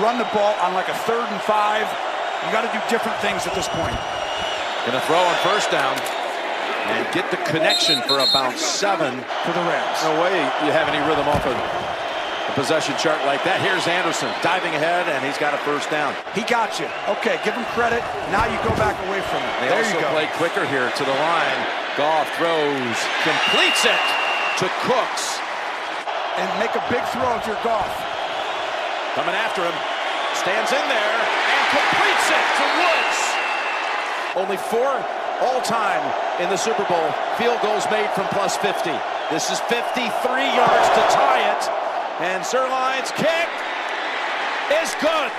run the ball on like a third and five. You got to do different things at this point. Gonna throw on first down and get the connection for about seven. For the Rams. No way you have any rhythm off of a possession chart like that. Here's Anderson diving ahead, and he's got a first down. He got you. Okay, give him credit. Now you go back away from him. They there also you go. play quicker here to the line. Goff throws, completes it to Cooks. And make a big throw if you're Goff. Coming after him, stands in there and completes it to Woods. Only four all-time in the Super Bowl field goals made from plus 50. This is 53 yards to tie it. And Zuerlein's kick is good.